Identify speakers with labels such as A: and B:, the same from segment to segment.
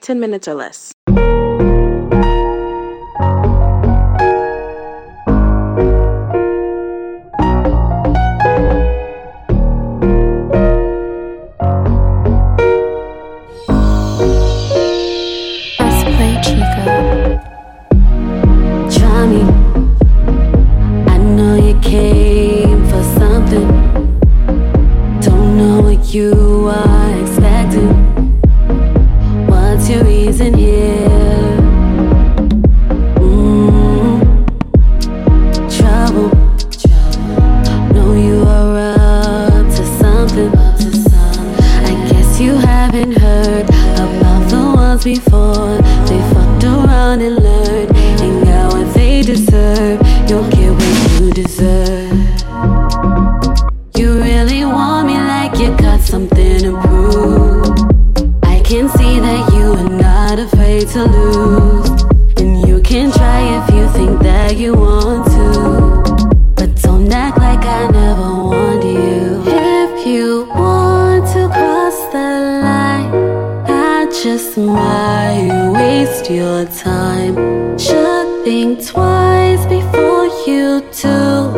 A: ten minutes or less.
B: just my waste your time. Should think twice before you do.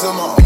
B: to my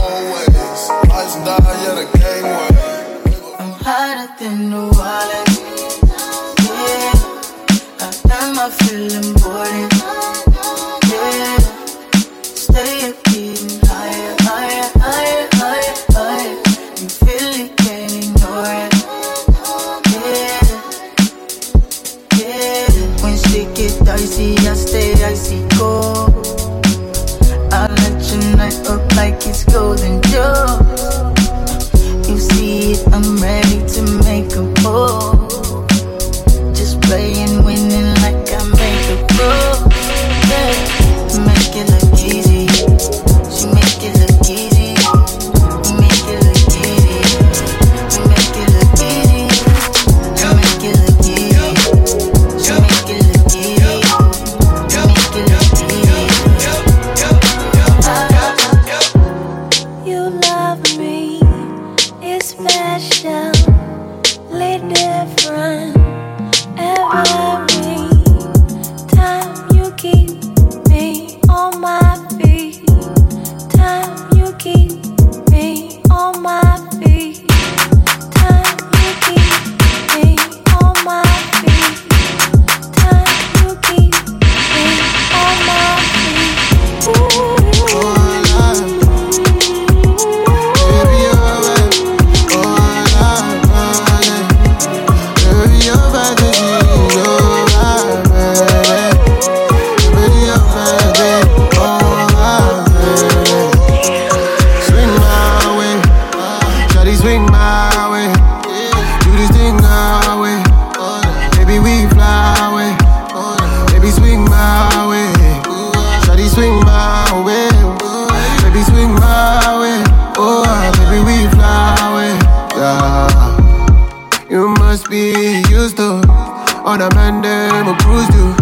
B: I
C: mend them or bruise you.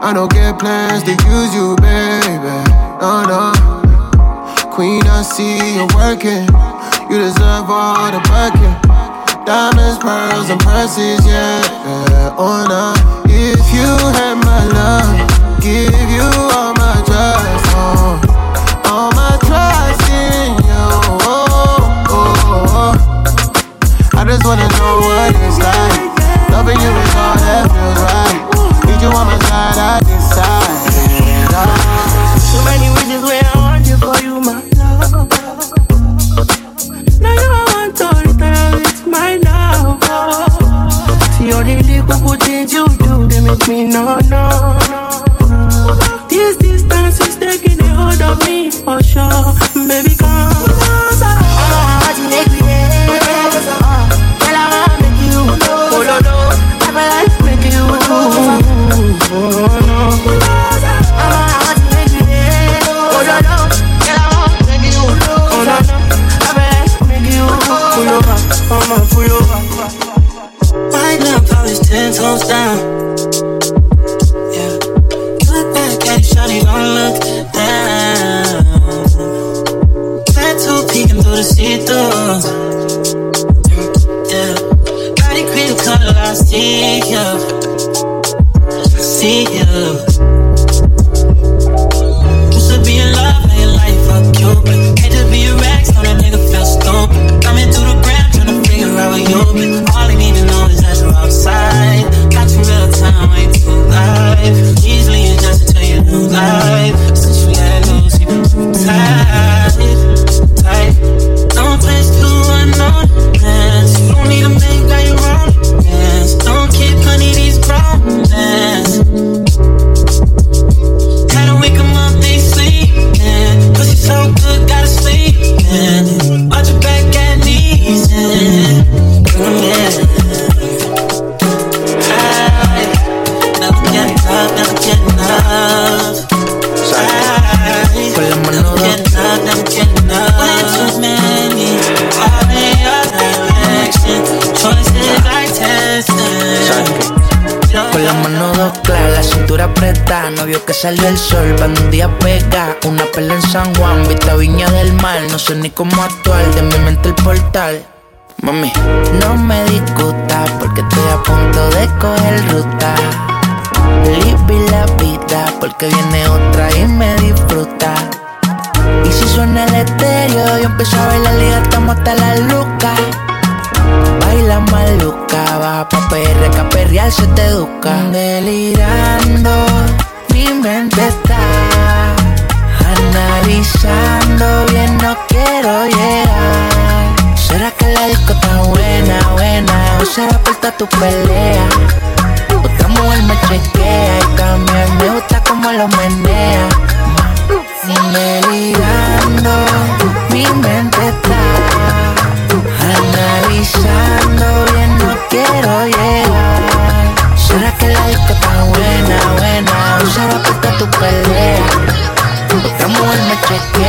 C: I don't get plans to use you, baby. No, no. Queen, I see you working. You deserve all the working. Diamonds, pearls, and purses, yeah. yeah. Oh, no. If you had my love, give you all my trust.
D: Me no, no.
E: Vio que salió el sol, bandía pega Una perla en San Juan, vista Viña del Mar No sé ni cómo actuar, de mi mente el portal. Mami, no me discutas Porque estoy a punto de coger ruta. Live la vida Porque viene otra y me disfruta. Y si suena el estéreo Yo empiezo a bailar y gastamos hasta la luca. Baila maluca, baja pa' PR, que a perrear se te educa. Delirando, mi mente está analizando bien, no quiero llegar. ¿Será que la disco está buena, buena? ¿O será toda tu pelea? Otra mujer me chequea y también me gusta como lo menea. Delirando, mi mente está Analizando bien, no quiero llegar. ¿Será que la disco está Otra